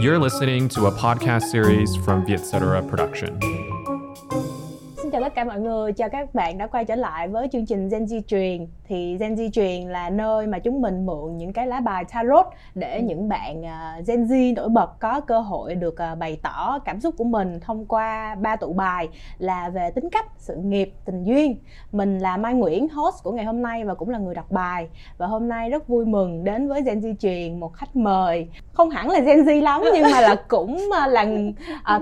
You're listening to a podcast series from Vietcetera Production. Tất cả mọi người, chào các bạn đã quay trở lại với chương trình Gen Z truyền. Thì Gen Z truyền là nơi mà chúng mình mượn những cái lá bài tarot để những bạn uh, Gen Z nổi bật có cơ hội được uh, bày tỏ cảm xúc của mình thông qua ba tụ bài là về tính cách, sự nghiệp, tình duyên. Mình là Mai Nguyễn, host của ngày hôm nay và cũng là người đọc bài. Và hôm nay rất vui mừng đến với Gen Z truyền một khách mời không hẳn là Gen Z lắm nhưng mà là cũng uh, là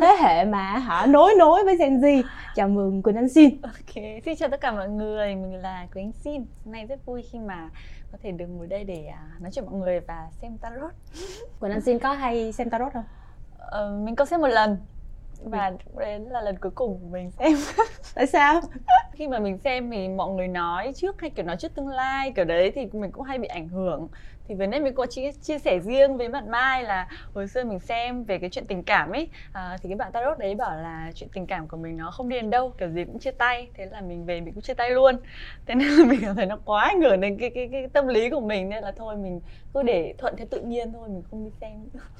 thế hệ mà họ nối nối với Gen Z. Chào mừng Quỳnh Anh Xin. Ok, xin chào tất cả mọi người, mình là Quỳnh Xin. Hôm nay rất vui khi mà có thể được ngồi đây để uh, nói chuyện mọi người và xem tarot. Quỳnh Anh Xin có hay xem tarot không? Ờ, mình có xem một lần và đấy là lần cuối cùng của mình xem tại sao khi mà mình xem thì mọi người nói trước hay kiểu nói trước tương lai kiểu đấy thì mình cũng hay bị ảnh hưởng thì vấn đề mình có chia, chia sẻ riêng với bạn Mai là hồi xưa mình xem về cái chuyện tình cảm ấy. À, thì cái bạn tarot đấy bảo là chuyện tình cảm của mình nó không đi đến đâu kiểu gì cũng chia tay. Thế là mình về mình cũng chia tay luôn. Thế nên là mình cảm thấy nó quá ảnh hưởng đến cái cái cái tâm lý của mình. Nên là thôi mình cứ để thuận theo tự nhiên thôi mình không đi xem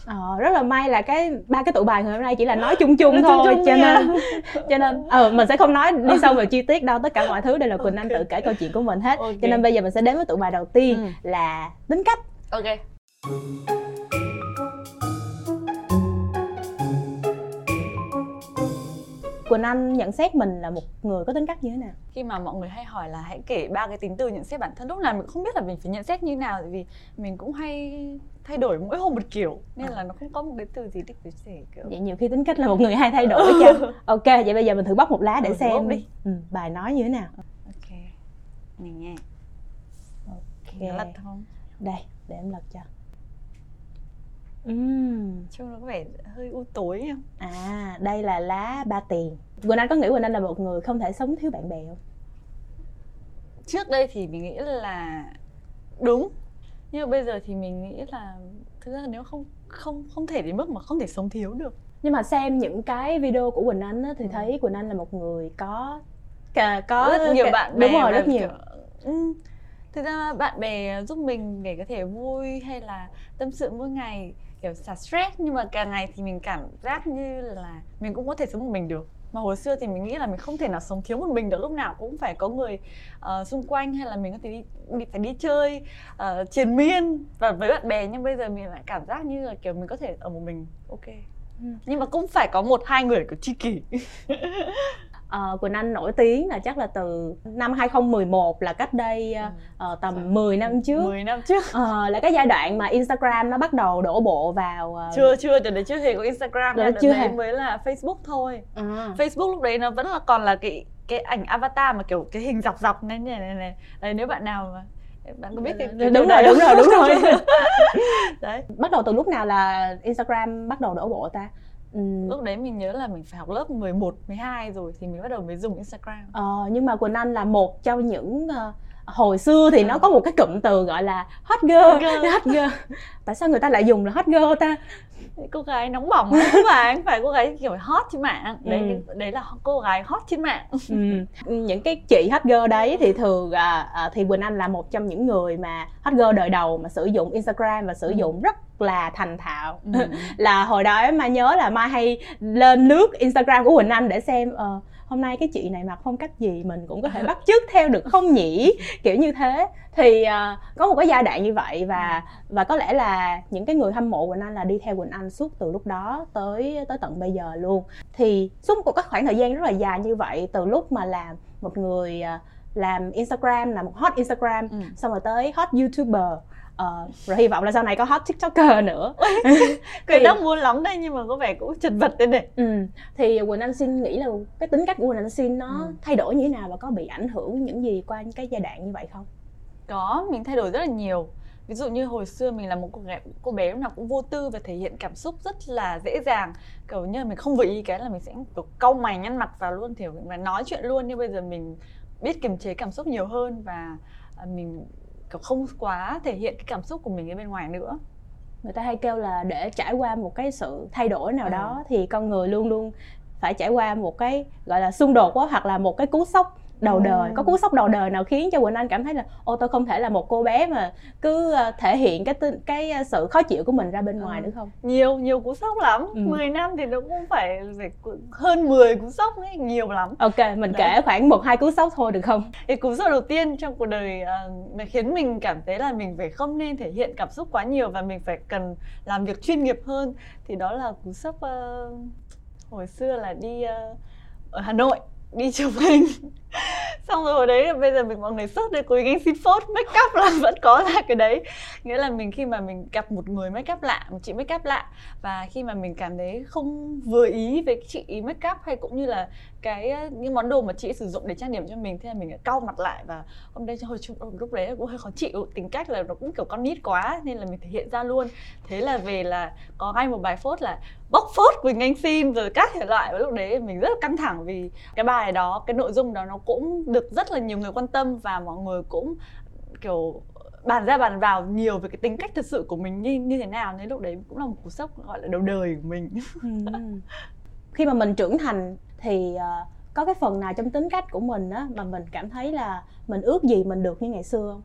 ờ, rất là may là cái ba cái tụ bài ngày hôm nay chỉ là nói chung chung thôi chung chung cho nên cho nên ờ mình sẽ không nói đi sâu vào chi tiết đâu. Tất cả mọi thứ đây là quỳnh okay. anh tự kể câu chuyện của mình hết. Okay. cho nên bây giờ mình sẽ đến với tụ bài đầu tiên ừ. là tính cách ok Quỳnh Anh nhận xét mình là một người có tính cách như thế nào? Khi mà mọi người hay hỏi là hãy kể ba cái tính từ nhận xét bản thân lúc nào mình không biết là mình phải nhận xét như nào tại vì mình cũng hay thay đổi mỗi hôm một kiểu nên à. là nó không có một cái từ gì để chia sẻ kiểu. Vậy nhiều khi tính cách là một người hay thay đổi chứ. ok, vậy bây giờ mình thử bóc một lá để ừ, xem đi. Ừ, bài nói như thế nào? Ok. Này nha. Ok. Lật không? Đây, để em lật cho Uhm. Trông nó có vẻ hơi u tối không? À, đây là lá ba tiền. Quỳnh Anh có nghĩ Quỳnh Anh là một người không thể sống thiếu bạn bè không? Trước đây thì mình nghĩ là đúng. Nhưng mà bây giờ thì mình nghĩ là thực ra nếu không không không thể đến mức mà không thể sống thiếu được. Nhưng mà xem những cái video của Quỳnh Anh á, thì ừ. thấy Quỳnh Anh là một người có có rất nhiều bạn bè đúng rồi rất nhiều. Kiểu, thực ra bạn bè giúp mình để có thể vui hay là tâm sự mỗi ngày kiểu xả stress nhưng mà càng ngày thì mình cảm giác như là mình cũng có thể sống một mình được. Mà hồi xưa thì mình nghĩ là mình không thể nào sống thiếu một mình được lúc nào cũng phải có người uh, xung quanh hay là mình có thể đi, đi phải đi chơi uh, triền miên và với bạn bè. Nhưng bây giờ mình lại cảm giác như là kiểu mình có thể ở một mình. Ok. Ừ. nhưng mà cũng phải có một hai người của tri kỷ uh, Quỳnh Anh nổi tiếng là chắc là từ năm 2011 là cách đây uh, tầm Sao? 10 năm trước. 10 năm trước. Uh, là cái giai đoạn mà Instagram nó bắt đầu đổ bộ vào uh... chưa chưa cho đến chưa hề có Instagram đó chưa hề mới là Facebook thôi. À. Facebook lúc đấy nó vẫn là còn là cái cái ảnh avatar mà kiểu cái hình dọc dọc này này này, này. Đấy, nếu bạn nào mà bạn có biết cái, cái đúng, rồi, đúng rồi đúng rồi đúng rồi. Đấy. Bắt đầu từ lúc nào là Instagram bắt đầu đổ bộ ta Ừ. Lúc đấy mình nhớ là mình phải học lớp 11, 12 rồi thì mình bắt đầu mới dùng Instagram. Ờ, nhưng mà Quỳnh Anh là một trong những uh, hồi xưa thì à. nó có một cái cụm từ gọi là hot girl, hot girl. hot girl. Tại sao người ta lại dùng là hot girl ta? cô gái nóng bỏng các bạn phải cô gái kiểu hot trên mạng đấy ừ. đấy là cô gái hot trên mạng ừ. những cái chị hot girl đấy thì thường à, à, thì quỳnh anh là một trong những người mà hot girl đời đầu mà sử dụng instagram và sử ừ. dụng rất là thành thạo ừ. là hồi đó mà nhớ là mai hay lên lướt instagram của quỳnh anh để xem uh, hôm nay cái chị này mặc phong cách gì mình cũng có thể bắt chước theo được không nhỉ? Kiểu như thế. Thì uh, có một cái giai đoạn như vậy và và có lẽ là những cái người hâm mộ Quỳnh Anh là đi theo Quỳnh Anh suốt từ lúc đó tới tới tận bây giờ luôn. Thì suốt một cái khoảng thời gian rất là dài như vậy từ lúc mà làm một người uh, làm Instagram là một hot Instagram ừ. xong rồi tới hot YouTuber Uh, rồi hy vọng là sau này có hot tiktoker nữa. Cái đó muốn lắm đây nhưng mà có vẻ cũng chật vật đây này ừ. thì quỳnh anh xin nghĩ là cái tính cách của quỳnh anh xin nó ừ. thay đổi như thế nào và có bị ảnh hưởng những gì qua những cái giai đoạn như vậy không? Có mình thay đổi rất là nhiều. Ví dụ như hồi xưa mình là một cô bé cô bé lúc nào cũng vô tư và thể hiện cảm xúc rất là dễ dàng. Kiểu như mình không vừa ý cái là mình sẽ kiểu cau mày nhăn mặt vào luôn kiểu và nói chuyện luôn. Nhưng bây giờ mình biết kiềm chế cảm xúc nhiều hơn và à, mình không quá thể hiện cái cảm xúc của mình ở bên ngoài nữa người ta hay kêu là để trải qua một cái sự thay đổi nào ừ. đó thì con người luôn luôn phải trải qua một cái gọi là xung đột quá hoặc là một cái cú sốc đầu đời có cú sốc đầu đời nào khiến cho quỳnh anh cảm thấy là ô tôi không thể là một cô bé mà cứ ờ, thể hiện cái cái ờ, sự khó chịu của mình ra bên ngoài Ừ. nữa không nhiều nhiều cú sốc lắm Ừ. 10 năm thì nó cũng phải, phải hơn 10 cú sốc ấy nhiều lắm ok mình Đấy. kể khoảng một hai cú sốc thôi được không cái cú sốc đầu tiên trong cuộc đời uh, mà khiến mình cảm thấy là mình phải không nên thể hiện cảm xúc quá nhiều và mình phải cần làm việc chuyên nghiệp hơn thì đó là cú sốc ờ, hồi xưa là đi ờ, ở Hà Nội đi chụp hình. Xong rồi hồi đấy là bây giờ mình mọi người sốt để cuối gánh xin phốt, make up là vẫn có là cái đấy. Nghĩa là mình khi mà mình gặp một người make up lạ, một chị make up lạ, và khi mà mình cảm thấy không vừa ý với chị ý make up, hay cũng như là cái ờ, những món đồ mà chị sử dụng để trang điểm cho mình thế là mình cau mặt lại và hôm nay hồi chung lúc đấy cũng hơi khó chịu tính cách là nó cũng kiểu con nít quá nên là mình thể hiện ra luôn. Thế là về là có ngay một bài phốt là bóc phốt Quỳnh Anh xin rồi các thể loại. Và lúc đấy mình rất là căng thẳng vì cái bài đó cái nội dung đó nó cũng được rất là nhiều người quan tâm và mọi người cũng kiểu bàn ra bàn vào nhiều về cái tính cách thật sự của mình như như thế nào. Nên lúc đấy cũng là một cú sốc gọi là đầu đời của mình. Khi mà mình trưởng thành thì ờ, có cái phần nào trong tính cách của mình á mà mình cảm thấy là mình ước gì mình được như ngày xưa không?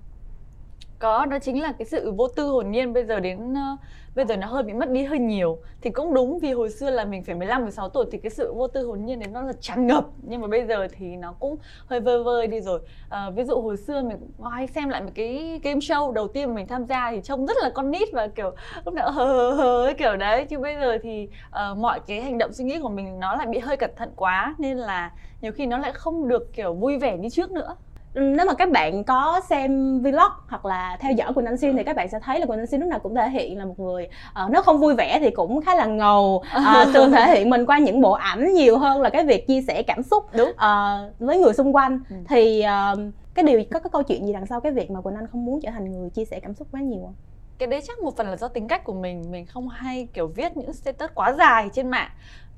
Có đó chính là cái sự vô tư hồn nhiên. Bây giờ đến uh, bây giờ nó hơi bị mất đi hơi nhiều thì cũng đúng vì hồi xưa là mình phải 15 16 tuổi thì cái sự vô tư hồn nhiên đấy nó là tràn ngập. Nhưng mà bây giờ thì nó cũng hơi vơi vơi đi rồi. Ờ, ví dụ hồi xưa mình hay xem lại một cái game show đầu tiên mình tham gia thì trông rất là con nít và kiểu lúc nào hờ hờ hờ kiểu đấy. Chứ bây giờ thì uh, mọi cái hành động suy nghĩ của mình nó lại bị hơi cẩn thận quá nên là nhiều khi nó lại không được kiểu vui vẻ như trước nữa nếu mà các bạn có xem vlog hoặc là theo dõi Quỳnh Anh Xin thì các bạn sẽ thấy là Quỳnh Anh Xin lúc nào cũng thể hiện là một người uh, nếu không vui vẻ thì cũng khá là ngầu. Uh, thường thể hiện mình qua những bộ ảnh nhiều hơn là cái việc chia sẻ cảm xúc đúng. ờ, với người xung quanh. Ừ. thì ờ, cái điều có cái câu chuyện gì đằng sau cái việc mà Quỳnh Anh không muốn trở thành người chia sẻ cảm xúc quá nhiều không? cái đấy chắc một phần là do tính cách của mình. Mình không hay kiểu viết những status quá dài trên mạng.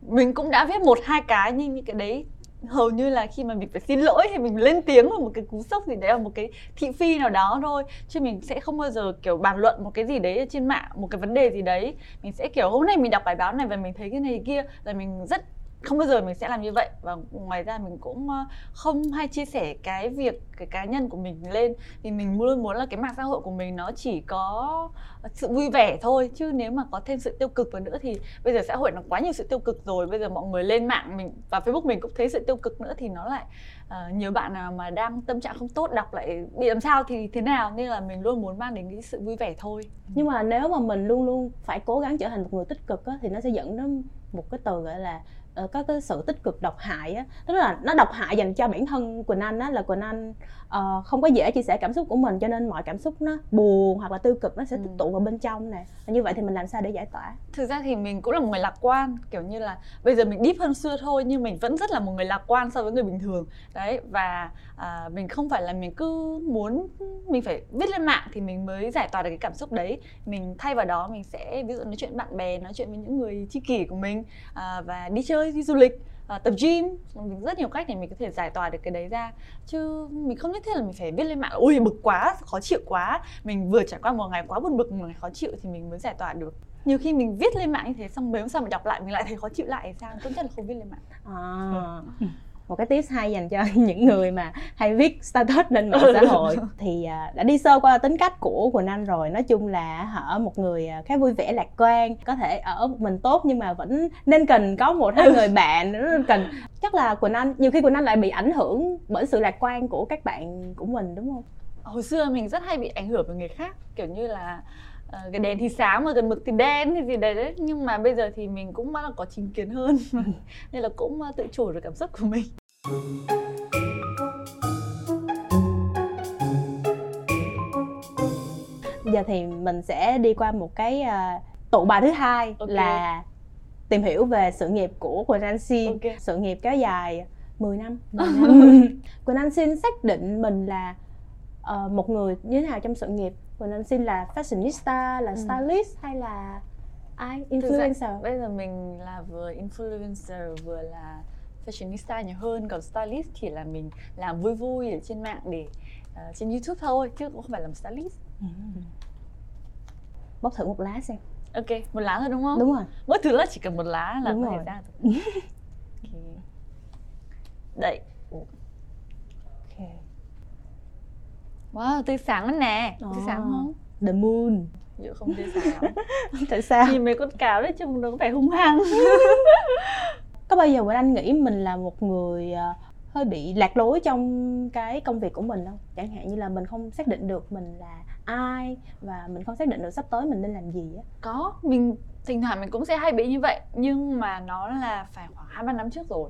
Mình cũng đã viết một hai cái nhưng những cái đấy hầu như là khi mà mình phải xin lỗi thì mình lên tiếng vào một cái cú sốc gì đấy là một cái thị phi nào đó thôi. Chứ mình sẽ không bao giờ, kiểu, bàn luận một cái gì đấy trên mạng, một cái vấn đề gì đấy. Mình sẽ, kiểu, hôm nay mình đọc bài báo này và mình thấy cái này kia. Là mình rất không bao giờ mình sẽ làm như vậy. Và ngoài ra mình cũng ờ, không hay chia sẻ cái việc cái cá nhân của mình lên. Vì mình luôn muốn là cái mạng xã hội của mình nó chỉ có sự vui vẻ thôi. Chứ nếu mà có thêm sự tiêu cực vào nữa thì bây giờ xã hội nó quá nhiều sự tiêu cực rồi. Bây giờ mọi người lên mạng mình và facebook mình cũng thấy sự tiêu cực nữa thì nó lại uh, nhiều bạn nào mà đang tâm trạng không tốt đọc lại bị làm sao thì thế nào. Nên là mình luôn muốn mang đến cái sự vui vẻ thôi. Nhưng mà nếu mà mình luôn luôn phải cố gắng trở thành một người tích cực á, thì nó sẽ dẫn đến một cái từ gọi là ờ, có cái sự tích cực độc hại á. Tức là nó độc hại dành cho bản thân Quỳnh Anh á là Quỳnh Anh ờ, không có dễ chia sẻ cảm xúc của mình cho nên mọi cảm xúc nó buồn hoặc là tiêu cực nó sẽ Ừ. tích tụ vào bên trong nè. Như vậy thì mình làm sao để giải tỏa? Thực ra thì mình cũng là một người lạc quan kiểu như là bây giờ mình deep hơn xưa thôi nhưng mình vẫn rất là một người lạc quan so với người bình thường. Đấy và à, mình không phải là mình cứ muốn mình phải viết lên mạng thì mình mới giải tỏa được cái cảm xúc đấy. Mình thay vào đó mình sẽ ví dụ nói chuyện bạn bè nói chuyện với những người tri kỷ của mình à, và đi chơi đi du lịch à, tập gym mình rất nhiều cách để mình có thể giải tỏa được cái đấy ra. Chứ mình không nhất thiết là mình phải viết lên mạng là ui bực quá khó chịu quá mình vừa trải qua một ngày quá buồn bực một ngày khó chịu thì mình mới giải tỏa được. Nhiều khi mình viết lên mạng như thế xong mấy hôm sau mình đọc lại mình lại thấy khó chịu lại thì sao? Tốt nhất là không viết lên mạng. À, một cái tips hay dành cho những người mà hay viết status lên mạng xã hội. Thì à, đã đi sơ qua tính cách của Quỳnh Anh rồi. Nói chung là ở một người à, khá vui vẻ lạc quan có thể ở một mình tốt nhưng mà vẫn nên cần có một hai người bạn cần. Chắc là Quỳnh Anh nhiều khi Quỳnh Anh lại bị ảnh hưởng bởi sự lạc quan của các bạn của mình đúng không? Hồi xưa mình rất hay bị ảnh hưởng bởi người khác. Kiểu như là ờ, cái đèn thì sáng mà gần mực thì đen thì gì đấy đấy nhưng mà bây giờ thì mình cũng bắt đầu có chính kiến hơn nên là cũng ờ, tự chủ được cảm xúc của mình giờ thì mình sẽ đi qua một cái à, tụ bài thứ hai Ok. là tìm hiểu về sự nghiệp của Quỳnh Anh Xin Ok. sự nghiệp kéo dài 10 năm, 10 năm. Quỳnh Anh Xin xác định mình là ờ, một người như thế nào trong sự nghiệp Quỳnh Anh Xin là fashionista là Ừ. stylist hay là ai? Influencer. bây giờ mình là vừa influencer vừa là fashionista nhiều hơn còn stylist chỉ là mình làm vui vui ở trên mạng để ờ, trên youtube thôi chứ cũng không phải làm stylist. Ừ. bóc thử một lá xem. Ok một lá thôi đúng không? Đúng rồi. Mỗi thứ là chỉ cần một lá là Đúng có thể rồi. ra rồi Ok. Wow tươi sáng lắm nè. Tươi sáng Ờ. không? The moon. Dự không tươi sáng. Lắm tại sao? Nhìn mấy con cáo đấy trông nó có vẻ hung hăng. Có bao giờ Quỳnh Anh nghĩ mình là một người ờ, hơi bị lạc lối trong cái công việc của mình không? Chẳng hạn như là mình không xác định được mình là ai và mình không xác định được sắp tới mình nên làm gì á. Có mình thỉnh thoảng mình cũng sẽ hay bị như vậy nhưng mà nó là phải khoảng hai ba năm trước rồi.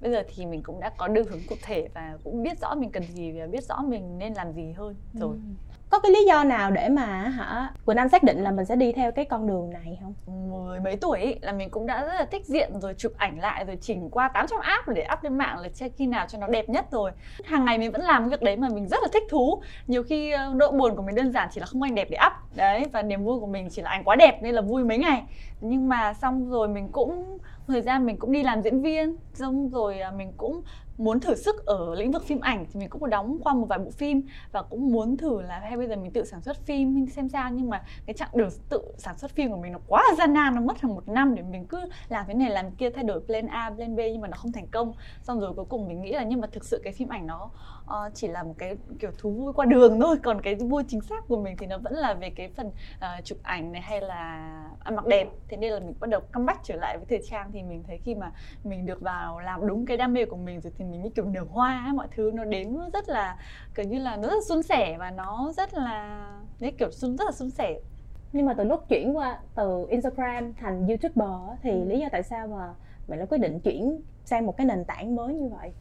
Bây giờ thì mình cũng đã có đường hướng cụ thể và cũng biết rõ mình cần gì và biết rõ mình nên làm gì hơn rồi. Ừ có cái lý do nào để mà hả? Quỳnh Anh xác định là mình sẽ đi theo cái con đường này không? Mười mấy tuổi ý, là mình cũng đã rất là thích diện rồi chụp ảnh lại rồi chỉnh qua 800 app để up lên mạng là check khi nào cho nó đẹp nhất rồi. Hàng ngày mình vẫn làm việc đấy mà mình rất là thích thú. Nhiều khi ờ, nỗi buồn của mình đơn giản chỉ là không ảnh đẹp để up. Đấy và niềm vui của mình chỉ là ảnh quá đẹp nên là vui mấy ngày. Nhưng mà xong rồi mình cũng thời gian mình cũng đi làm diễn viên xong rồi à, mình cũng muốn thử sức ở lĩnh vực phim ảnh thì mình cũng có đóng qua một vài bộ phim và cũng muốn thử là hay bây giờ mình tự sản xuất phim mình xem sao nhưng mà cái chặng đường tự sản xuất phim của mình nó quá là gian nan nó mất hàng một năm để mình cứ làm thế này làm kia thay đổi plan A plan B nhưng mà nó không thành công. Xong rồi cuối cùng mình nghĩ là nhưng mà thực sự cái phim ảnh nó uh, chỉ là một cái kiểu thú vui qua đường thôi. Còn cái vui chính xác của mình thì nó vẫn là về cái phần uh, chụp ảnh này hay là ăn mặc đẹp. Thế nên là mình bắt đầu comeback trở lại với thời trang thì mình thấy khi mà mình được vào làm đúng cái đam mê của mình rồi thì mình như kiểu nở hoa ấy, mọi thứ nó đến rất là kiểu như là nó rất là suôn sẻ và nó rất là đấy kiểu xuân rất là suôn sẻ nhưng mà từ lúc chuyển qua từ Instagram thành YouTuber thì Ừ. lý do tại sao mà bạn đã quyết định chuyển sang một cái nền tảng mới như vậy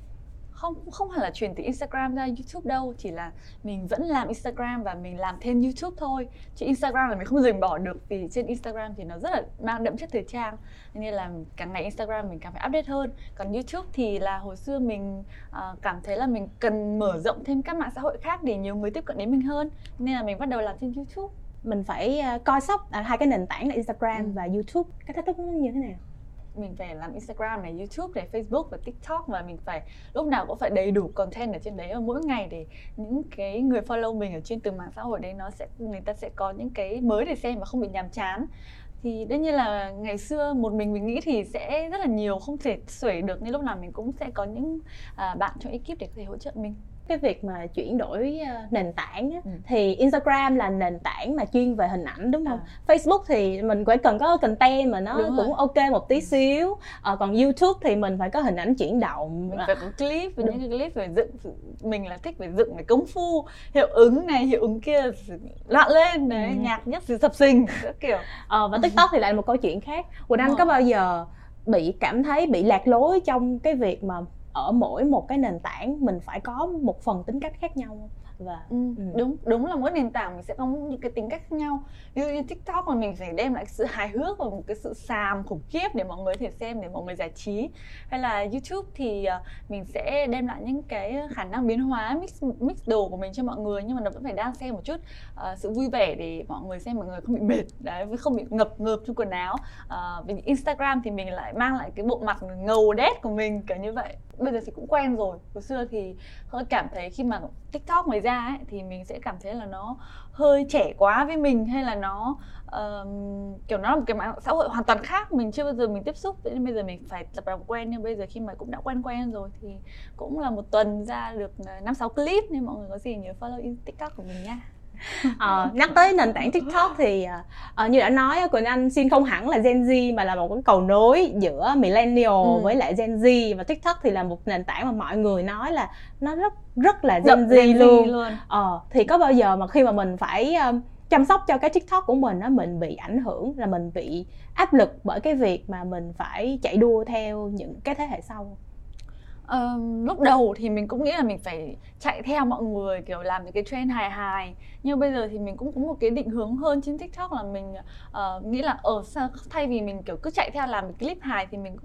không không hẳn là chuyển từ Instagram ra YouTube đâu chỉ là mình vẫn làm Instagram và mình làm thêm YouTube thôi. Chứ Instagram là mình không dừng bỏ được vì trên Instagram thì nó rất là mang đậm chất thời trang. Nên là càng ngày Instagram mình càng phải update hơn. Còn YouTube thì là hồi xưa mình ờ, cảm thấy là mình cần mở rộng thêm các mạng xã hội khác để nhiều người tiếp cận đến mình hơn. Nên là mình bắt đầu làm trên YouTube. Mình phải ờ, coi sóc à, hai cái nền tảng là Instagram Ừ. và YouTube. Cái thách thức nó như thế nào mình phải làm Instagram này, YouTube này, Facebook và TikTok và mình phải lúc nào cũng phải đầy đủ content ở trên đấy và mỗi ngày để những cái người follow mình ở trên từng mạng xã hội đấy nó sẽ người ta sẽ có những cái mới để xem và không bị nhàm chán. Thì đương nhiên là ngày xưa một mình mình nghĩ thì sẽ rất là nhiều không thể xuể được nên lúc nào mình cũng sẽ có những à, bạn trong ekip để có thể hỗ trợ mình cái việc mà chuyển đổi ờ, nền tảng á, Ừ. thì Instagram là nền tảng mà chuyên về hình ảnh đúng không? À. Facebook thì mình phải cần có content mà nó Đúng rồi. cũng ok một tí xíu. Ờ, còn YouTube thì mình phải có hình ảnh chuyển động. mình À, phải có clip và Đúng. những cái clip về dựng mình là thích về dựng về công phu hiệu ứng này hiệu ứng kia loạn lên đấy Ừ. nhạc nhất thì sập sình kiểu Ờ, và TikTok thì lại là một câu chuyện khác. Quỳnh Anh có rồi. bao giờ bị cảm thấy bị lạc lối trong cái việc mà ở mỗi một cái nền tảng mình phải có một phần tính cách khác nhau không? Và Ừ, Ừ. đúng đúng là mỗi nền tảng mình sẽ có những cái tính cách khác nhau ví dụ như tiktok là mình phải đem lại sự hài hước và một cái sự xàm khủng khiếp để mọi người có thể xem để mọi người giải trí hay là youtube thì ờ, mình sẽ đem lại những cái khả năng biến hóa mix mix đồ của mình cho mọi người nhưng mà nó vẫn phải đang xem một chút ờ, sự vui vẻ để mọi người xem mọi người không bị mệt đấy với không bị ngập ngợp trong quần áo Ờ, vì instagram thì mình lại mang lại cái bộ mặt ngầu đét của mình kiểu như vậy bây giờ thì cũng quen rồi. Hồi xưa thì hơi cảm thấy khi mà tiktok mới ra ấy, thì mình sẽ cảm thấy là nó hơi trẻ quá với mình hay là nó um, kiểu nó là một cái mạng xã hội hoàn toàn khác mình chưa bao giờ mình tiếp xúc. Nên bây giờ mình phải tập làm quen nhưng bây giờ khi mà cũng đã quen quen rồi thì cũng là một tuần ra được ờ, năm sáu clip nên mọi người có gì nhớ follow tiktok của mình nha. Ờ, nhắc tới nền tảng TikTok thì ờ, như đã nói Quỳnh Anh xin không hẳn là Gen Z mà là một cái cầu nối giữa millennial Ừ. với lại Gen Z và TikTok thì là một nền tảng mà mọi người nói là nó rất rất là Gen Z luôn. luôn Ờ, thì có bao giờ mà khi mà mình phải ờ, chăm sóc cho cái TikTok của mình á mình bị ảnh hưởng là mình bị áp lực bởi cái việc mà mình phải chạy đua theo những cái thế hệ sau? Ờ, lúc đầu thì mình cũng nghĩ là mình phải chạy theo mọi người kiểu làm những cái trend hài hài nhưng bây giờ thì mình cũng có một cái định hướng hơn trên tiktok là mình uh, nghĩ là ờ, ở sao thay vì mình kiểu cứ chạy theo làm một clip hài thì mình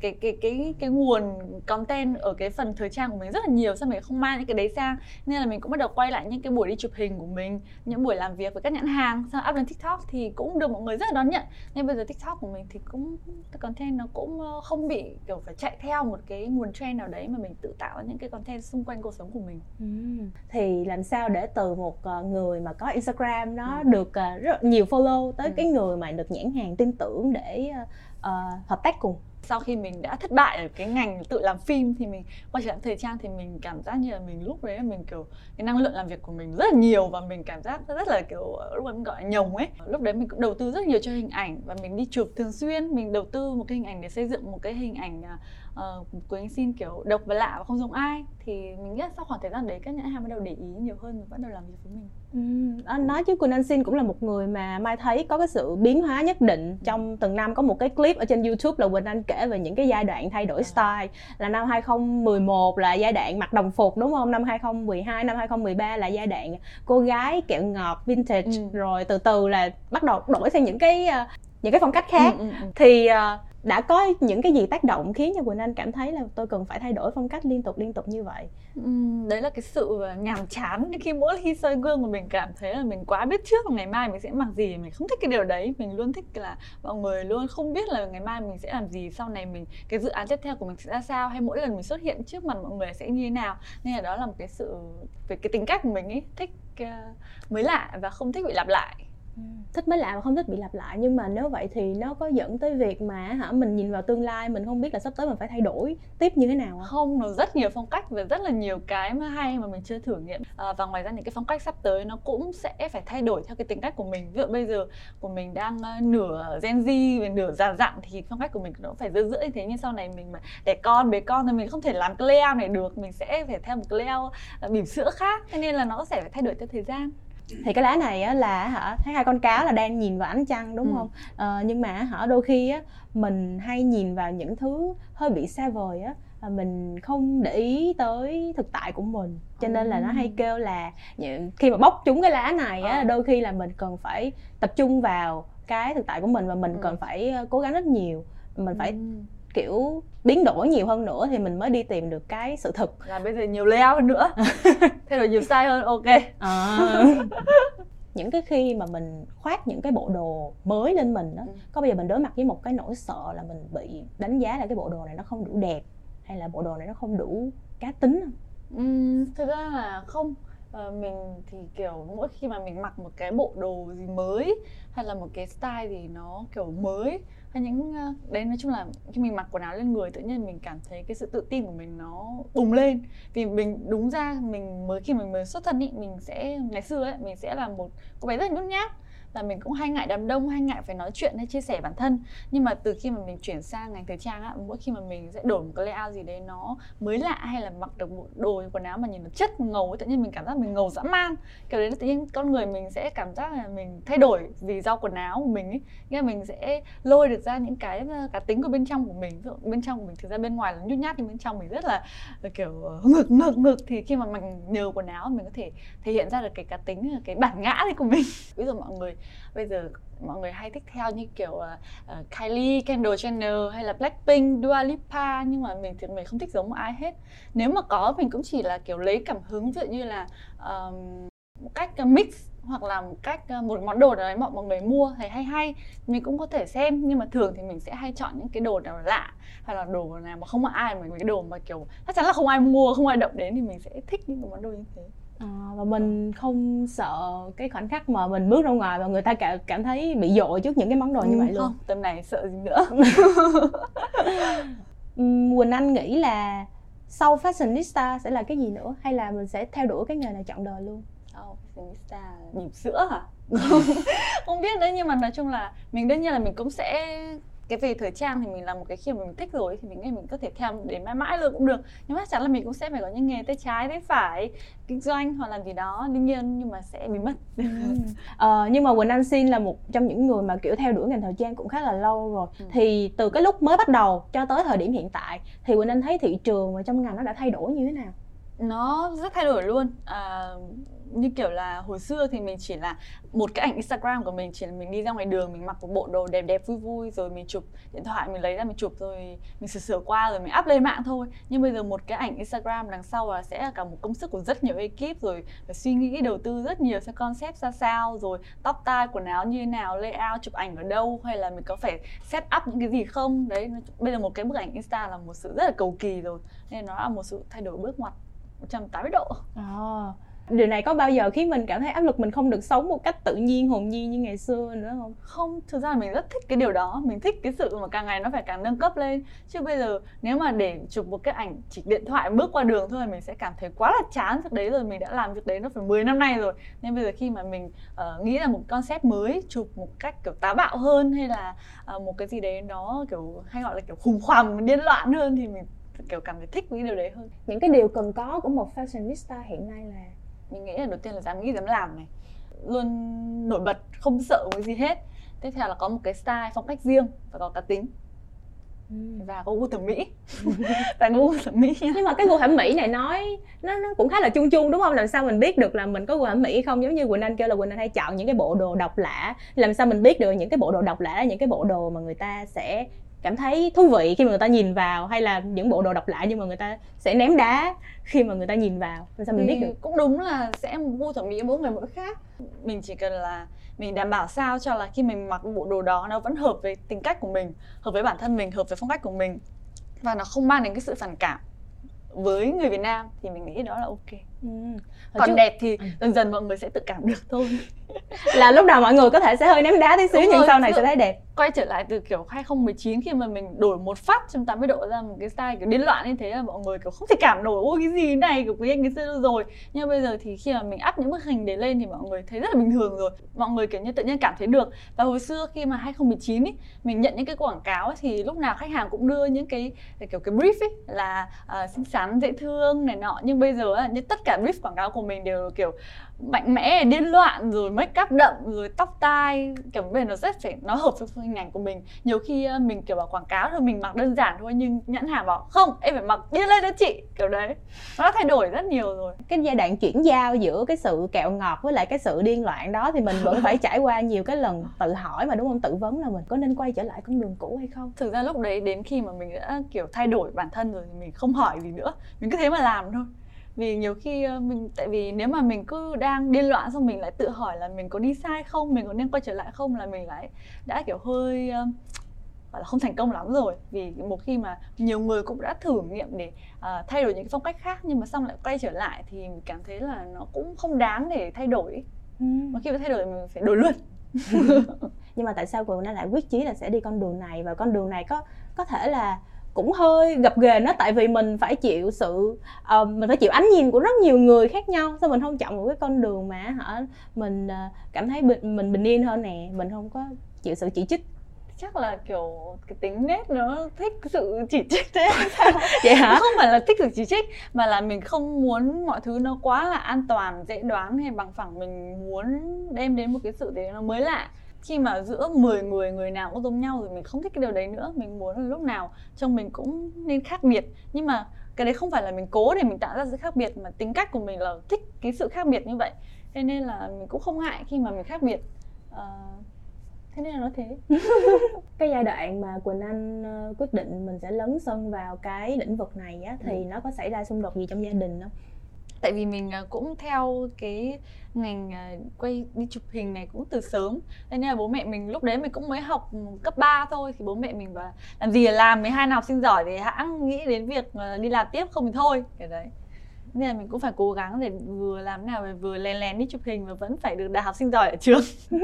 cái cái cái cái nguồn content ở cái phần thời trang của mình rất là nhiều sao mình không mang những cái đấy sang. Nên là mình cũng bắt đầu quay lại những cái buổi đi chụp hình của mình những buổi làm việc với các nhãn hàng sau up lên tiktok thì cũng được mọi người rất là đón nhận. Nên bây giờ tiktok của mình thì cũng cái content nó cũng ờ, không bị kiểu phải chạy theo một cái nguồn trend nào đấy mà mình tự tạo những cái content xung quanh cuộc sống của mình. Thì làm sao để từ một người người mà có Instagram nó Ừ. được ờ, rất nhiều follow tới Ừ. cái người mà được nhãn hàng tin tưởng để ờ, ờ, hợp tác cùng sau khi mình đã thất bại ở cái ngành tự làm phim thì mình quay trở lại thời trang thì mình cảm giác như là mình lúc đấy mình kiểu cái năng lượng làm việc của mình rất là nhiều và mình cảm giác rất là kiểu lúc đấy mình gọi là nhồng ấy lúc đấy mình cũng đầu tư rất nhiều cho hình ảnh và mình đi chụp thường xuyên mình đầu tư một cái hình ảnh để xây dựng một cái hình ảnh uh, anh xin kiểu độc và lạ và không giống ai. Thì mình nghĩ là sau khoảng thời gian đấy các nhãn hàng bắt đầu để ý nhiều hơn và bắt đầu làm việc với mình. Ừ, nói chứ Quỳnh Anh Xin cũng là một người mà Mai thấy có cái sự biến hóa nhất định. Trong từng năm có một cái clip ở trên YouTube là Quỳnh Anh kể về những cái giai đoạn thay đổi à. style. Là năm 2011 là giai đoạn mặc đồng phục đúng không? Năm 2012 năm 2013 là giai đoạn cô gái kẹo ngọt vintage. Ừ. rồi từ từ là bắt đầu đổi sang những cái ờ, những cái phong cách khác. Ừ, ừ, ừ. thì uh, đã có những cái gì tác động khiến cho Quỳnh Anh cảm thấy là tôi cần phải thay đổi phong cách liên tục liên tục như vậy? Ừ, đấy là cái sự ờ, nhàm chán khi mỗi khi soi gương mà mình cảm thấy là mình quá biết trước là ngày mai mình sẽ mặc gì mình không thích cái điều đấy. Mình luôn thích là mọi người luôn không biết là ngày mai mình sẽ làm gì sau này mình cái dự án tiếp theo của mình sẽ ra sao hay mỗi lần mình xuất hiện trước mặt mọi người sẽ như thế nào. Nên là đó là một cái sự về cái tính cách của mình ấy thích uh, mới lạ và không thích bị lặp lại thích mới lạ và không thích bị lặp lại. Nhưng mà nếu vậy thì nó có dẫn tới việc mà hả mình nhìn vào tương lai mình không biết là sắp tới mình phải thay đổi tiếp như thế nào không, không nó rất nhiều phong cách và rất là nhiều cái mà hay mà mình chưa thử nghiệm. À, và ngoài ra những cái phong cách sắp tới nó cũng sẽ phải thay đổi theo cái tính cách của mình. Ví dụ bây giờ của mình đang uh, nửa Gen Z và nửa già dặn thì phong cách của mình nó phải giữa giữa như thế nhưng sau này mình mà đẻ con bế con thì mình không thể làm cái này được. Mình sẽ phải theo một cái uh, bỉm sữa khác. Cho nên là nó sẽ phải thay đổi theo thời gian thì cái lá này á là hả thấy hai con cáo là đang nhìn vào ánh trăng đúng ừ. không ờ, nhưng mà hả đôi khi á mình hay nhìn vào những thứ hơi bị xa vời á và mình không để ý tới thực tại của mình cho nên là nó hay ừ. kêu là khi mà bóc trúng cái lá này á ờ. đôi khi là mình cần phải tập trung vào cái thực tại của mình và mình ừ. cần phải ờ, cố gắng rất nhiều mình phải kiểu biến đổi nhiều hơn nữa thì mình mới đi tìm được cái sự thực là bây giờ nhiều layout hơn nữa. Thay đổi nhiều size hơn ok. À. những cái khi mà mình khoác những cái bộ đồ mới lên mình đó ừ. có bây giờ mình đối mặt với một cái nỗi sợ là mình bị đánh giá là cái bộ đồ này nó không đủ đẹp hay là bộ đồ này nó không đủ cá tính không ừ, thực ra là không. À, mình thì kiểu mỗi khi mà mình mặc một cái bộ đồ gì mới hay là một cái style gì nó kiểu mới hay những ờ, đấy, nói chung là khi mình mặc quần áo lên người tự nhiên mình cảm thấy cái sự tự tin của mình nó bùng lên. Vì mình, đúng ra mình mới, khi mình mới xuất thân ý, mình sẽ, ngày xưa ấy, mình sẽ là một cô bé rất là nhút nhát là mình cũng hay ngại đám đông hay ngại phải nói chuyện hay chia sẻ bản thân. Nhưng mà từ khi mà mình chuyển sang ngành thời trang á mỗi khi mà mình sẽ đổi một cái layout gì đấy nó mới lạ hay là mặc được một đồ quần áo mà nhìn nó chất ngầu ấy, tự nhiên mình cảm giác mình ngầu dã man. Kiểu đấy tự nhiên con người mình sẽ cảm giác là mình thay đổi vì do quần áo của mình ấy. Nghĩa là mình sẽ lôi được ra những cái cá tính của bên trong của mình. Bên trong của mình thực ra bên ngoài là nhút nhát nhưng bên trong mình rất là, là kiểu ờ, ngực ngực ngực. Thì khi mà mình nhờ quần áo mình có thể thể hiện ra được cái cá tính cái bản ngã đấy của mình. Ví dụ mọi người bây giờ mọi người hay thích theo như kiểu uh, Kylie, Kendall Jenner hay là Blackpink, Dua Lipa nhưng mà mình thì mình không thích giống một ai hết. Nếu mà có mình cũng chỉ là kiểu lấy cảm hứng ví dụ như là um, một cách ờ, mix hoặc là một cách một món đồ nào đấy mọi người mua thấy hay hay mình cũng có thể xem nhưng mà thường thì mình sẽ hay chọn những cái đồ nào lạ hay là đồ nào mà không ai mà cái đồ mà kiểu chắc chắn là không ai mua không ai động đến thì mình sẽ thích những cái món đồ như thế À, và mình không sợ cái khoảnh khắc mà mình bước ra ngoài và người ta cảm cảm thấy bị dội trước những cái món đồ ừ, như vậy luôn. Không, tầm này sợ gì nữa. Quỳnh Anh nghĩ là sau fashionista sẽ là cái gì nữa hay là mình sẽ theo đuổi cái nghề này chọn đời luôn? Sau fashionista nhịp sữa hả? không biết đấy nhưng mà nói chung là mình đương nhiên là mình cũng sẽ cái về thời trang thì mình làm một cái khi mà mình thích rồi thì mình nghĩ mình có thể theo đến mãi mãi luôn cũng được. Nhưng chắc chắn là mình cũng sẽ phải có những nghề tay trái tay phải kinh doanh hoặc làm gì đó đương nhiên nhưng mà sẽ bị mất. Ừ. ờ, nhưng mà Quỳnh Anh xin là một trong những người mà kiểu theo đuổi ngành thời trang cũng khá là lâu rồi. Ừ. thì từ cái lúc mới bắt đầu cho tới thời điểm hiện tại thì Quỳnh Anh thấy thị trường và trong ngành nó đã thay đổi như thế nào? Nó rất thay đổi luôn. À, như kiểu là hồi xưa thì mình chỉ là một cái ảnh Instagram của mình chỉ là mình đi ra ngoài đường mình mặc một bộ đồ đẹp đẹp vui vui rồi mình chụp điện thoại mình lấy ra mình chụp rồi mình sửa sửa qua rồi mình up lên mạng thôi. Nhưng bây giờ một cái ảnh Instagram đằng sau là sẽ là cả một công sức của rất nhiều ekip rồi phải suy nghĩ đầu tư rất nhiều xem concept ra sao rồi tóc tai quần áo như thế nào layout chụp ảnh ở đâu hay là mình có phải set up những cái gì không? Đấy bây giờ một cái bức ảnh Insta là một sự rất là cầu kỳ rồi nên nó là một sự thay đổi bước ngoặt 180 độ. À, điều này có bao giờ khiến mình cảm thấy áp lực mình không được sống một cách tự nhiên hồn nhiên như ngày xưa nữa không? Không thực ra là mình rất thích cái điều đó. Mình thích cái sự mà càng ngày nó phải càng nâng cấp lên. Chứ bây giờ nếu mà để chụp một cái ảnh chỉ điện thoại bước qua đường thôi mình sẽ cảm thấy quá là chán. Việc đấy rồi mình đã làm việc đấy nó phải 10 năm nay rồi. Nên bây giờ khi mà mình uh, nghĩ là một concept mới chụp một cách kiểu táo bạo hơn hay là uh, một cái gì đấy nó kiểu hay gọi là kiểu khủng hoảng điên loạn hơn thì mình kiểu cảm thấy thích cái điều đấy hơn. Những cái điều cần có của một fashionista hiện nay là mình nghĩ là đầu tiên là dám nghĩ dám làm này. Luôn nổi bật không sợ cái gì hết. Tiếp theo là có một cái style phong cách riêng và có cá tính. Ừ. và có gu thẩm mỹ. Và gu thẩm mỹ nhưng mà cái gu thẩm mỹ này nói nó nó cũng khá là chung chung đúng không? Làm sao mình biết được là mình có gu thẩm mỹ không? Giống như quỳnh anh kêu là quỳnh anh hay chọn những cái bộ đồ độc lạ. Làm sao mình biết được những cái bộ đồ độc lạ là những cái bộ đồ mà người ta sẽ cảm thấy thú vị khi mà người ta nhìn vào hay là những bộ đồ độc lạ nhưng mà người ta sẽ ném đá khi mà người ta nhìn vào? Làm sao mình biết được? cũng đúng là sẽ gu thẩm mỹ mỗi người mỗi khác. Mình chỉ cần là mình đảm bảo sao cho là khi mình mặc bộ đồ đó nó vẫn hợp với tính cách của mình hợp với bản thân mình hợp với phong cách của mình. Và nó không mang đến cái sự phản cảm với người Việt Nam thì mình nghĩ đó là ok ừ. còn trước... đẹp thì ừ. dần dần mọi người sẽ tự cảm được thôi. Là lúc đầu mọi người có thể sẽ hơi ném đá tí xíu Đúng nhưng rồi, sau này sẽ thấy đẹp. quay trở lại từ kiểu 2019 khi mà mình đổi một phát 180 độ ra một cái style kiểu điên loạn như thế là mọi người kiểu không thể cảm nổi. Ôi cái gì này kiểu quý anh cái xưa rồi. Nhưng bây giờ thì khi mà mình up những bức hình đấy lên thì mọi người thấy rất là bình thường rồi. Mọi người kiểu như tự nhiên cảm thấy được. Và hồi xưa khi mà 2019 ý, mình nhận những cái quảng cáo ấy, thì lúc nào khách hàng cũng đưa những cái kiểu cái brief ấy là uh, xinh xắn dễ thương này nọ. Nhưng bây giờ như tất cả brief quảng cáo của mình đều kiểu mạnh mẽ điên loạn rồi make up đậm rồi tóc tai. Kiểu bên nó rất phải nó hợp với hình ảnh của mình. Nhiều khi mình kiểu bảo quảng cáo thôi mình mặc đơn giản thôi nhưng nhãn hàng bảo không em phải mặc điên lên đó chị. Kiểu đấy. Nó thay đổi rất nhiều rồi. Cái giai đoạn chuyển giao giữa cái sự kẹo ngọt với lại cái sự điên loạn đó thì mình vẫn phải trải qua nhiều cái lần tự hỏi mà đúng không? Tự vấn là mình có nên quay trở lại con đường cũ hay không? Thực ra lúc đấy đến khi mà mình đã kiểu thay đổi bản thân rồi thì mình không hỏi gì nữa. Mình cứ thế mà làm thôi vì nhiều khi mình tại vì nếu mà mình cứ đang điên loạn xong mình lại tự hỏi là mình có đi sai không mình có nên quay trở lại không là mình lại đã kiểu hơi gọi là không thành công lắm rồi. Vì một khi mà nhiều người cũng đã thử nghiệm để uh, thay đổi những cái phong cách khác nhưng mà xong lại quay trở lại thì mình cảm thấy là nó cũng không đáng để thay đổi ừ. mà khi mà thay đổi mình phải đổi luôn. Nhưng mà tại sao cô nó lại quyết chí là sẽ đi con đường này? Và con đường này có có thể là cũng hơi gập ghềnh nó tại vì mình phải chịu sự uh, mình phải chịu ánh nhìn của rất nhiều người khác nhau sao mình không chọn một cái con đường mà hả mình uh, cảm thấy bình, mình bình yên hơn nè mình không có chịu sự chỉ trích. Chắc là kiểu cái tính nết nó thích sự chỉ trích thế. Vậy hả? Không phải là thích sự chỉ trích mà là mình không muốn mọi thứ nó quá là an toàn dễ đoán hay bằng phẳng mình muốn đem đến một cái sự đấy nó mới lạ khi mà giữa 10 người người nào cũng giống nhau rồi mình không thích cái điều đấy nữa mình muốn là lúc nào trong mình cũng nên khác biệt. Nhưng mà cái đấy không phải là mình cố để mình tạo ra sự khác biệt mà tính cách của mình là thích cái sự khác biệt như vậy. Thế nên là mình cũng không ngại khi mà mình khác biệt. À, thế nên là nó thế. Cái giai đoạn mà quỳnh anh uh, quyết định mình sẽ lấn sân vào cái lĩnh vực này á thì ừ. nó có xảy ra xung đột gì trong gia đình không tại vì mình à, cũng theo cái ngành à, quay đi chụp hình này cũng từ sớm. Nên là bố mẹ mình lúc đấy mình cũng mới học cấp 3 thôi. Thì bố mẹ mình bảo làm gì là làm 12 năm học sinh giỏi thì hãng nghĩ đến việc à, đi làm tiếp không thì thôi. Cái đấy. Nên là mình cũng phải cố gắng để vừa làm nào để vừa lén lén đi chụp hình và vẫn phải được đại học sinh giỏi ở trường.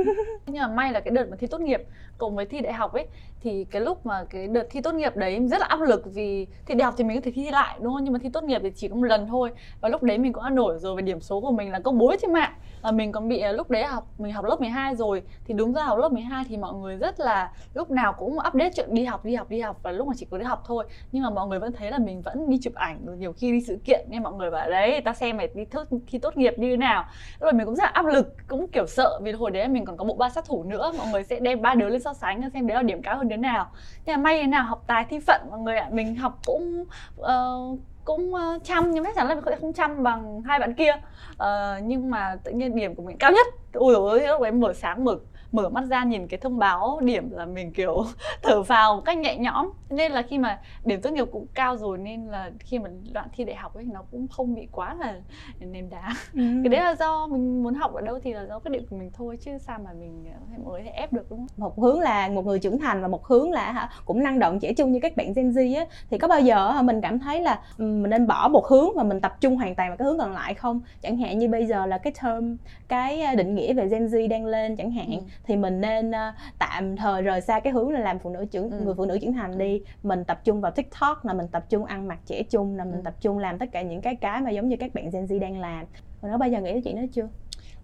Nhưng mà may là cái đợt mà thi tốt nghiệp cùng với thi đại học ấy, thì cái lúc mà cái đợt thi tốt nghiệp đấy rất là áp lực vì thi đại học thì mình có thể thi lại, đúng không? Nhưng mà thi tốt nghiệp thì chỉ có một lần thôi. Và lúc đấy mình cũng đã nổi rồi về điểm số của mình là công bố trên mạng. Và mình còn bị à, lúc đấy học, mình học lớp 12 rồi. Thì đúng ra học lớp 12 thì mọi người rất là, lúc nào cũng update chuyện đi học đi học đi học. Và lúc mà chỉ có đi học thôi. Nhưng mà mọi người vẫn thấy là mình vẫn đi chụp ảnh nhiều khi đi sự kiện. Nên mọi người bảo, đấy ta xem mày đi thức thi tốt nghiệp như thế nào? Rồi mình cũng rất là áp lực, cũng kiểu sợ vì hồi đấy mình còn có bộ ba sát thủ nữa. Mọi người sẽ đem ba đứa lên so sánh xem đấy là điểm cao hơn đứa nào. Nhưng mà may thế nào học tài thi phận mọi người ạ. Mình học cũng uh, cũng ờ, chăm nhưng chắc chắn là mình sẽ không chăm bằng hai bạn kia. Uh, nhưng mà tự nhiên điểm của mình cao nhất. Ui dồi ôi lúc đấy mở sáng mở mở mắt ra nhìn cái thông báo điểm là mình kiểu thở vào một cách nhẹ nhõm. Nên là khi mà điểm tốt nghiệp cũng cao rồi nên là khi mà đoạn thi đại học ấy nó cũng không bị quá là ném đá. Ừ. cái đấy là do mình muốn học ở đâu thì là do quyết định của mình thôi chứ sao mà mình mới thể ép được đúng không? Một hướng là một người trưởng thành và một hướng là hả cũng năng động trẻ trung như các bạn Gen Z á. Thì có bao giờ mình cảm thấy là mình nên bỏ một hướng và mình tập trung hoàn toàn vào cái hướng còn lại không? Chẳng hạn như bây giờ là cái term cái à, định nghĩa về Gen Z đang lên chẳng hạn. Ừ. thì mình nên uh, tạm thời rời xa cái hướng là làm phụ nữ trưởng ừ. người phụ nữ trưởng thành đi. Mình tập trung vào tiktok là mình tập trung ăn mặc trẻ trung là mình ừ. tập trung làm tất cả những cái cái mà giống như các bạn Gen Z đang làm. Và nó bao giờ nghĩ đến chuyện đó chưa?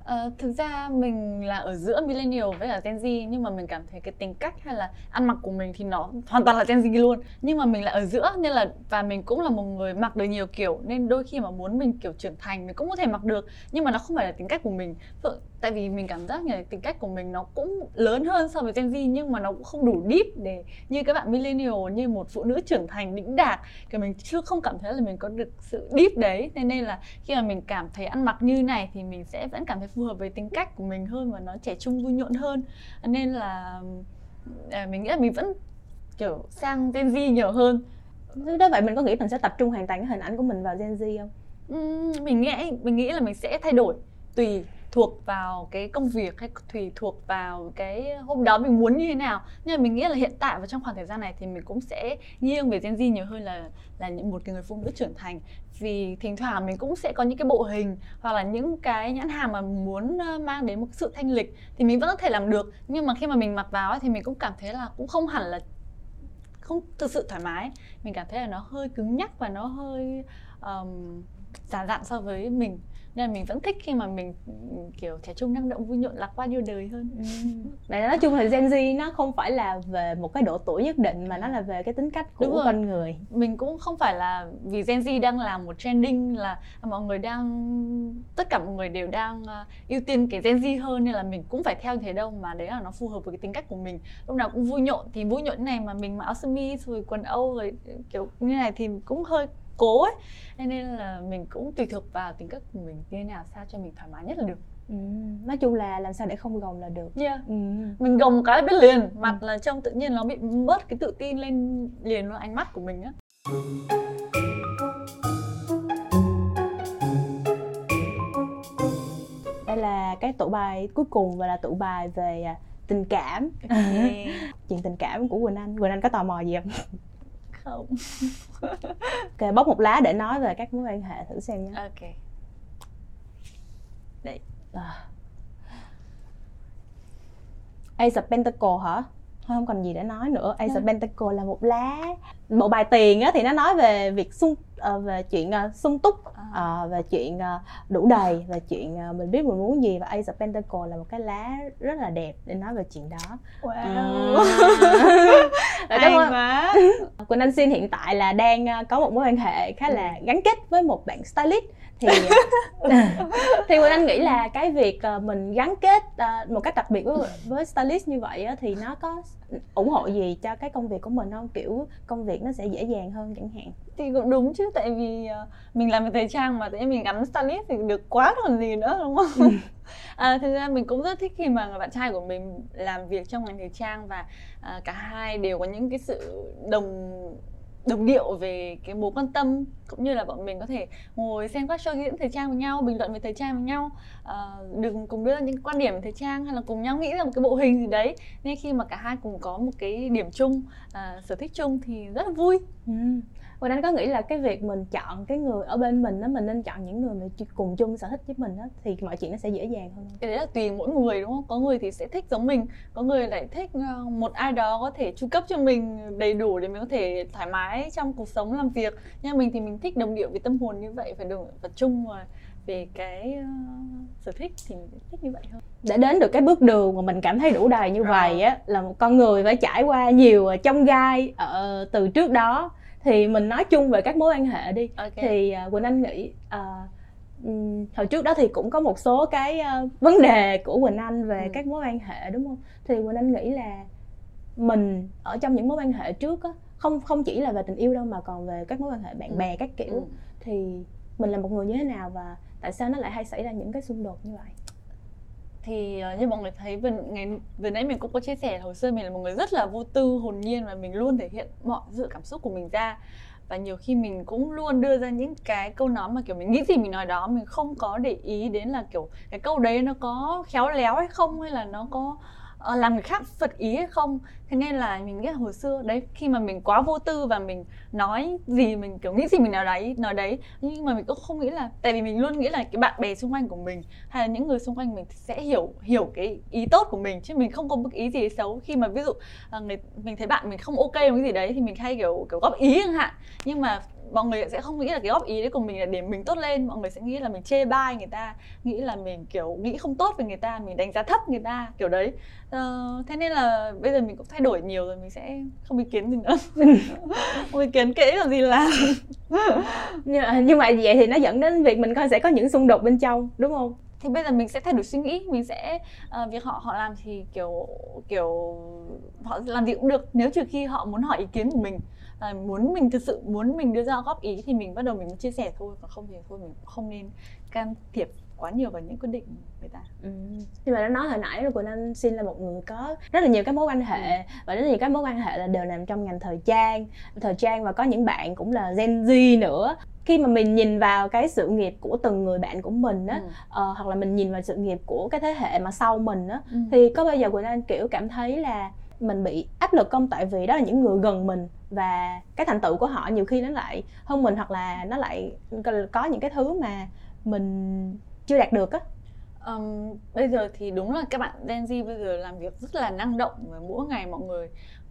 Uh, thực ra mình là ở giữa millennial với cả Gen Z nhưng mà mình cảm thấy cái tính cách hay là ăn mặc của mình thì nó hoàn toàn là Gen Z luôn. Nhưng mà mình lại ở giữa nên là và mình cũng là một người mặc được nhiều kiểu nên đôi khi mà muốn mình kiểu trưởng thành mình cũng có thể mặc được nhưng mà nó không phải là tính cách của mình tại vì mình cảm giác như tính cách của mình nó cũng lớn hơn so với Gen Z nhưng mà nó cũng không đủ deep để như các bạn millennial như một phụ nữ trưởng thành đĩnh đạc. Thì mình chưa không cảm thấy là mình có được sự deep đấy. Nên nên là khi mà mình cảm thấy ăn mặc như này thì mình sẽ vẫn cảm thấy phù hợp với tính cách của mình hơn và nó trẻ trung vui nhộn hơn. Nên là à, mình nghĩ là mình vẫn kiểu sang Gen Z nhiều hơn. Đó vậy mình có nghĩ mình sẽ tập trung hoàn toàn cái hình ảnh của mình vào Gen Z không? Uhm, mình nghĩ mình nghĩ là mình sẽ thay đổi tùy thuộc vào cái công việc hay tùy thuộc vào cái hôm đó mình muốn như thế nào. Nhưng mà mình nghĩ là hiện tại và trong khoảng thời gian này thì mình cũng sẽ nghiêng về Gen Z nhiều hơn là là những một cái người phụ nữ trưởng thành. Vì thỉnh thoảng mình cũng sẽ có những cái bộ hình hoặc là những cái nhãn hàng mà muốn mang đến một sự thanh lịch thì mình vẫn có thể làm được. Nhưng mà khi mà mình mặc vào ấy, thì mình cũng cảm thấy là cũng không hẳn là không thực sự thoải mái. Mình cảm thấy là nó hơi cứng nhắc và nó hơi um, giả dặn so với mình nên là mình vẫn thích khi mà mình kiểu trẻ trung năng động vui nhộn lạc quan yêu đời hơn. Ừ. Vậy nói chung là Gen Z nó không phải là về một cái độ tuổi nhất định mà nó là về cái tính cách của con người. Mình cũng không phải là vì Gen Z đang làm một trending là mọi người đang tất cả mọi người đều đang uh, ưu tiên cái Gen Z hơn nên là mình cũng phải theo thế đâu mà đấy là nó phù hợp với cái tính cách của mình. Lúc nào cũng vui nhộn thì vui nhộn này mà mình mặc áo sơ mi rồi quần âu rồi kiểu như này thì cũng hơi cố ấy nên là mình cũng tùy thuộc vào tính cách của mình như thế nào sao cho mình thoải mái nhất là được Ừ, nói chung là làm sao để không gồng là được yeah. ừ. mình gồng cái biết liền mặt ừ. là trong tự nhiên nó bị mất cái tự tin lên liền vào ánh mắt của mình á đây là cái tủ bài cuối cùng và là tủ bài về à, tình cảm okay. chuyện tình cảm của quỳnh anh quỳnh anh có tò mò gì không không ok bóc một lá để nói về các mối quan hệ thử xem nhé ok đây à. Ace of Pentacle hả? Thôi không còn gì để nói nữa. Ace of Pentacle là một lá bộ bài tiền á thì nó nói về việc sung uh, về chuyện uh, sung túc uh, về chuyện uh, đủ đầy và chuyện uh, mình biết mình muốn gì và Ace of Pentacle là một cái lá rất là đẹp để nói về chuyện đó. Wow. Uh. Hay quá. Quỳnh Anh Xin hiện tại là đang uh, có một mối quan hệ khá là gắn kết với một bạn stylist thì thì Quỳnh Anh nghĩ là cái việc uh, mình gắn kết uh, một cách đặc biệt với với stylist như vậy thì nó có ủng hộ gì cho cái công việc của mình không? Kiểu công việc nó sẽ dễ dàng hơn chẳng hạn. Thì cũng đúng chứ tại vì uh, mình làm về thời trang mà tự nhiên mình gắn stylist thì được quá còn gì nữa đúng không? Ừ. à, thực ra mình cũng rất thích khi mà người bạn trai của mình làm việc trong ngành thời trang và cả hai đều có những cái sự đồng đồng điệu về cái mối quan tâm cũng như là bọn mình có thể ngồi xem các show diễn thời trang với nhau bình luận về thời trang với nhau à, đừng cùng đưa ra những quan điểm về thời trang hay là cùng nhau nghĩ ra một cái bộ hình gì đấy nên khi mà cả hai cùng có một cái điểm chung à, sở thích chung thì rất là vui ừ. Quỳnh Anh có nghĩ là cái việc mình chọn cái người ở bên mình đó mình nên chọn những người mà cùng chung sở thích với mình đó thì mọi chuyện nó sẽ dễ dàng hơn cái đấy là tùy mỗi người đúng không? Có người thì sẽ thích giống mình có người lại thích ờ, một ai đó có thể chu cấp cho mình đầy đủ để mình có thể thoải mái trong cuộc sống làm việc. Nhưng mình thì mình thích đồng điệu với tâm hồn như vậy phải đồng và chung và về cái uh, sở thích thì mình thích như vậy hơn. Để đến được cái bước đường mà mình cảm thấy đủ đầy như vậy á là một con người phải trải qua nhiều trong gai ở từ trước đó thì mình nói chung về các mối quan hệ đi okay. thì uh, quỳnh anh nghĩ uh, hồi trước đó thì cũng có một số cái uh, vấn đề của quỳnh anh về ừ. các mối quan hệ đúng không thì quỳnh anh nghĩ là mình ở trong những mối quan hệ trước á không không chỉ là về tình yêu đâu mà còn về các mối quan hệ bạn ừ. bè các kiểu ừ. thì mình là một người như thế nào và tại sao nó lại hay xảy ra những cái xung đột như vậy thì uh, như mọi người thấy vừa ngày vừa nãy mình cũng có chia sẻ hồi xưa mình là một người rất là vô tư hồn nhiên và mình luôn thể hiện mọi sự cảm xúc của mình ra. Và nhiều khi mình cũng luôn đưa ra những cái câu nói mà kiểu mình nghĩ gì mình nói đó mình không có để ý đến là kiểu cái câu đấy nó có khéo léo hay không hay là nó có uh, làm người khác phật ý hay không? Thế nên là mình nghĩ là hồi xưa đấy khi mà mình quá vô tư và mình nói gì mình kiểu nghĩ gì mình nói đấy nói đấy. Nhưng mà mình cũng không nghĩ là tại vì mình luôn nghĩ là cái bạn bè xung quanh của mình hay là những người xung quanh mình sẽ hiểu hiểu cái ý tốt của mình. Chứ mình không có một ý gì xấu. Khi mà ví dụ uh, người, mình thấy bạn mình không ok một cái gì đấy thì mình hay kiểu kiểu góp ý chẳng hạn. Nhưng mà mọi người sẽ không nghĩ là cái góp ý đấy của mình là để mình tốt lên mọi người sẽ nghĩ là mình chê bai người ta nghĩ là mình kiểu nghĩ không tốt về người ta mình đánh giá thấp người ta kiểu đấy. Ờ, thế nên là bây giờ mình cũng thay đổi nhiều rồi mình sẽ không ý kiến gì nữa. Không ý kiến kỹ làm gì làm. Nhưng, nhưng mà vậy thì nó dẫn đến việc mình coi sẽ có những xung đột bên trong đúng không? Thì bây giờ mình sẽ thay đổi suy nghĩ mình sẽ uh, việc họ họ làm thì kiểu kiểu họ làm gì cũng được nếu trừ khi họ muốn hỏi ý kiến của mình à, muốn mình thực sự muốn mình đưa ra góp ý thì mình bắt đầu mình chia sẻ thôi còn không thì thôi mình không nên can thiệp quá nhiều vào những quyết định người ta ừ. nhưng mà nó nói hồi nãy là quỳnh anh xin là một người có rất là nhiều các mối quan hệ ừ. và rất là nhiều các mối quan hệ là đều nằm trong ngành thời trang thời trang và có những bạn cũng là gen z nữa khi mà mình nhìn vào cái sự nghiệp của từng người bạn của mình á ừ. uh, hoặc là mình nhìn vào sự nghiệp của cái thế hệ mà sau mình á ừ. thì có bao giờ quỳnh anh kiểu cảm thấy là mình bị áp lực không? Tại vì đó là những người gần mình và cái thành tựu của họ nhiều khi nó lại hơn mình hoặc là nó lại có những cái thứ mà mình chưa đạt được á. Um, bây giờ thì đúng là các bạn Gen Z bây giờ làm việc rất là năng động và mỗi ngày mọi người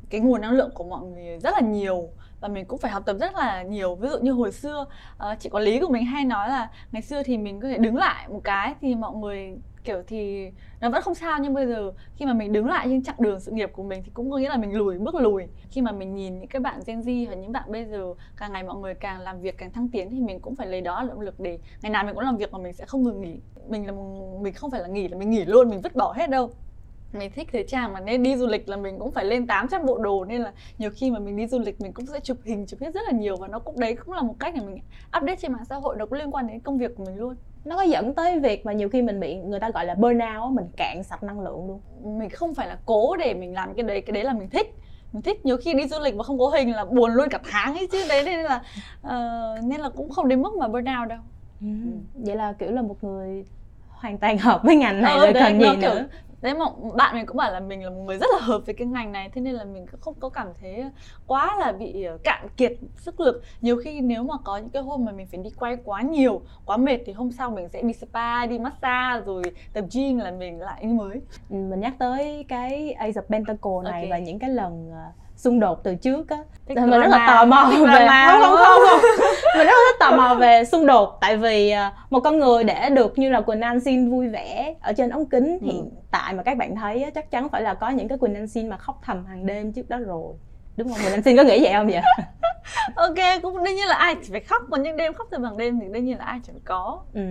cái nguồn năng lượng của mọi người rất là nhiều và mình cũng phải học tập rất là nhiều. Ví dụ như hồi xưa uh, chị quản lý của mình hay nói là ngày xưa thì mình có thể đứng lại một cái thì mọi người kiểu thì nó vẫn không sao nhưng bây giờ khi mà mình đứng lại trên chặng đường sự nghiệp của mình thì cũng có nghĩa là mình lùi bước lùi. Khi mà mình nhìn những cái bạn Gen Z và những bạn bây giờ càng ngày mọi người càng làm việc càng thăng tiến thì mình cũng phải lấy đó là động lực để ngày nào mình cũng làm việc mà mình sẽ không ngừng nghỉ. Mình là mình không phải là nghỉ là mình nghỉ luôn mình vứt bỏ hết đâu mình thích thời trang mà nên đi du lịch là mình cũng phải lên 800 bộ đồ nên là nhiều khi mà mình đi du lịch mình cũng sẽ chụp hình chụp hết rất là nhiều và nó cũng đấy cũng là một cách để mình update trên mạng xã hội nó cũng liên quan đến công việc của mình luôn. Nó có dẫn tới việc mà nhiều khi mình bị người ta gọi là burnout mình cạn sạch năng lượng luôn. Mình không phải là cố để mình làm cái đấy cái đấy là mình thích. Mình thích nhiều khi đi du lịch mà không có hình là buồn luôn cả tháng ấy chứ đấy nên là uh, nên là cũng không đến mức mà burnout đâu. Ừ. vậy là kiểu là một người hoàn toàn hợp với ngành này ờ, rồi cần gì nữa đấy mà bạn mình cũng bảo là mình là một người rất là hợp với cái ngành này thế nên là mình không có cảm thấy quá là bị ờ, cạn kiệt sức lực nhiều khi nếu mà có những cái hôm mà mình phải đi quay quá nhiều quá mệt thì hôm sau mình sẽ đi spa đi massage rồi tập gym là mình lại như mới mình nhắc tới cái Ace of Pentacle này okay. và những cái lần ờ, xung đột từ trước á. Thì mình rất là tò mò về không không không không. Mình rất là tò mò về xung đột tại vì ờ, một con người để được như là quỳnh anh xin vui vẻ ở trên ống kính thì ừ. tại mà các bạn thấy chắc chắn phải là có những cái quỳnh anh xin mà khóc thầm hàng đêm trước đó rồi. Đúng không? Quỳnh anh xin có nghĩ vậy không vậy? Ok cũng đương nhiên là ai chỉ phải khóc còn những đêm khóc từ bằng đêm thì đương nhiên là ai chẳng có. Ừ.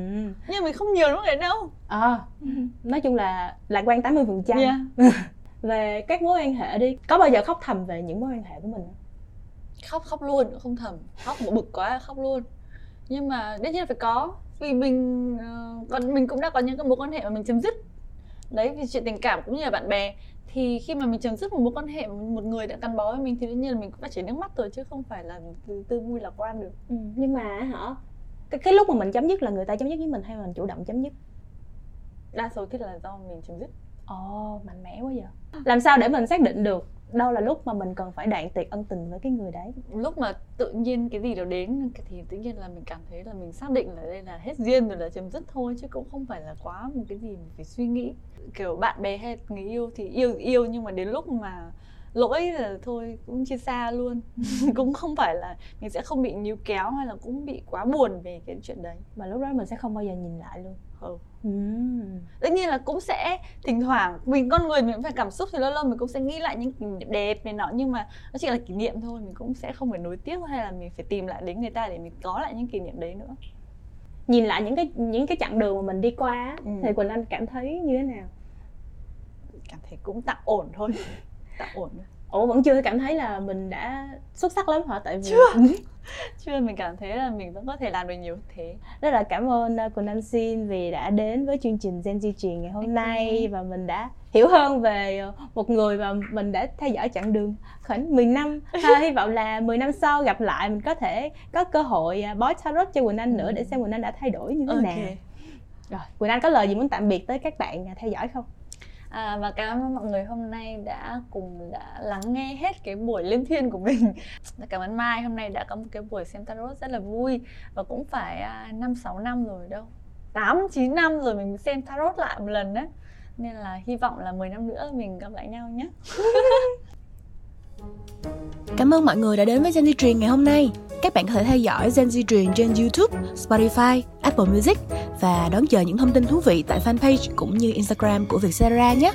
nhưng mình không nhiều đúng vậy đâu. À, nói chung là lạc quan 80% phần trăm. Yeah. về các mối quan hệ đi có bao giờ khóc thầm về những mối quan hệ của mình không? Khóc khóc luôn không thầm. Khóc một bực quá khóc luôn. Nhưng mà đương nhiên phải có vì mình uh, còn mình cũng đã có những cái mối quan hệ mà mình chấm dứt. Đấy vì chuyện tình cảm cũng như là bạn bè. Thì khi mà mình chấm dứt một mối quan hệ một người đã gắn bó với mình thì đương nhiên là mình cũng đã chảy nước mắt rồi chứ không phải là từ tư vui lạc quan được. Ừ, nhưng mà hả cái, cái lúc mà mình chấm dứt là người ta chấm dứt với mình hay là mình chủ động chấm dứt? Đa số thì là do mình chấm dứt. Ồ oh, mạnh mẽ quá vậy làm sao để mình xác định được đâu là lúc mà mình cần phải đoạn tuyệt ân tình với cái người đấy? Lúc mà tự nhiên cái gì đó đến thì tự nhiên là mình cảm thấy là mình xác định là đây là hết duyên rồi là chấm dứt thôi, chứ cũng không phải là quá một cái gì mình phải suy nghĩ. Kiểu bạn bè hay người yêu thì yêu yêu nhưng mà đến lúc mà lỗi là thôi cũng chia xa luôn cũng không phải là mình sẽ không bị níu kéo hay là cũng bị quá buồn về cái chuyện đấy mà lúc đó mình sẽ không bao giờ nhìn lại luôn ừ. Uhm. tất nhiên là cũng sẽ thỉnh thoảng mình con người mình cũng phải cảm xúc thì lâu lâu mình cũng sẽ nghĩ lại những kỷ niệm đẹp này nọ nhưng mà nó chỉ là kỷ niệm thôi mình cũng sẽ không phải nối tiếp hay là mình phải tìm lại đến người ta để mình có lại những kỷ niệm đấy nữa nhìn lại những cái những cái chặng đường mà mình đi qua ừ. thì quỳnh anh cảm thấy như thế nào cảm thấy cũng tạm ổn thôi ổn ủa vẫn chưa cảm thấy là mình đã xuất sắc lắm hả? Tại vì chưa. Chưa mình cảm thấy là mình vẫn có thể làm được nhiều thế. Rất là cảm ơn uh, Quỳnh Anh Xin vì đã đến với chương trình Gen Z truyền ngày hôm nay và mình đã hiểu hơn về uh, một người mà mình đã theo dõi chặng đường khoảng 10 năm. À, hy vọng là 10 năm sau gặp lại mình có thể có cơ hội uh, bói tarot cho Quỳnh Anh nữa để xem Quỳnh Anh đã thay đổi như thế okay. nào. Rồi Quỳnh Anh có lời gì muốn tạm biệt tới các bạn theo dõi không À, và cảm ơn mọi người hôm nay đã cùng đã lắng nghe hết cái buổi liên thiên của mình. Cảm ơn Mai hôm nay đã có một cái buổi xem tarot rất là vui. Và cũng phải à, năm sáu năm rồi đâu. 8 9 năm rồi mình xem tarot lại một lần đấy nên là hy vọng là 10 năm nữa mình gặp lại nhau nhé. Cảm ơn mọi người đã đến với Gen Z Truyền ngày hôm nay. Các bạn có thể theo dõi Gen Z Truyền trên YouTube, Spotify, Apple Music và đón chờ những thông tin thú vị tại fanpage cũng như Instagram của Vietcetera nhé.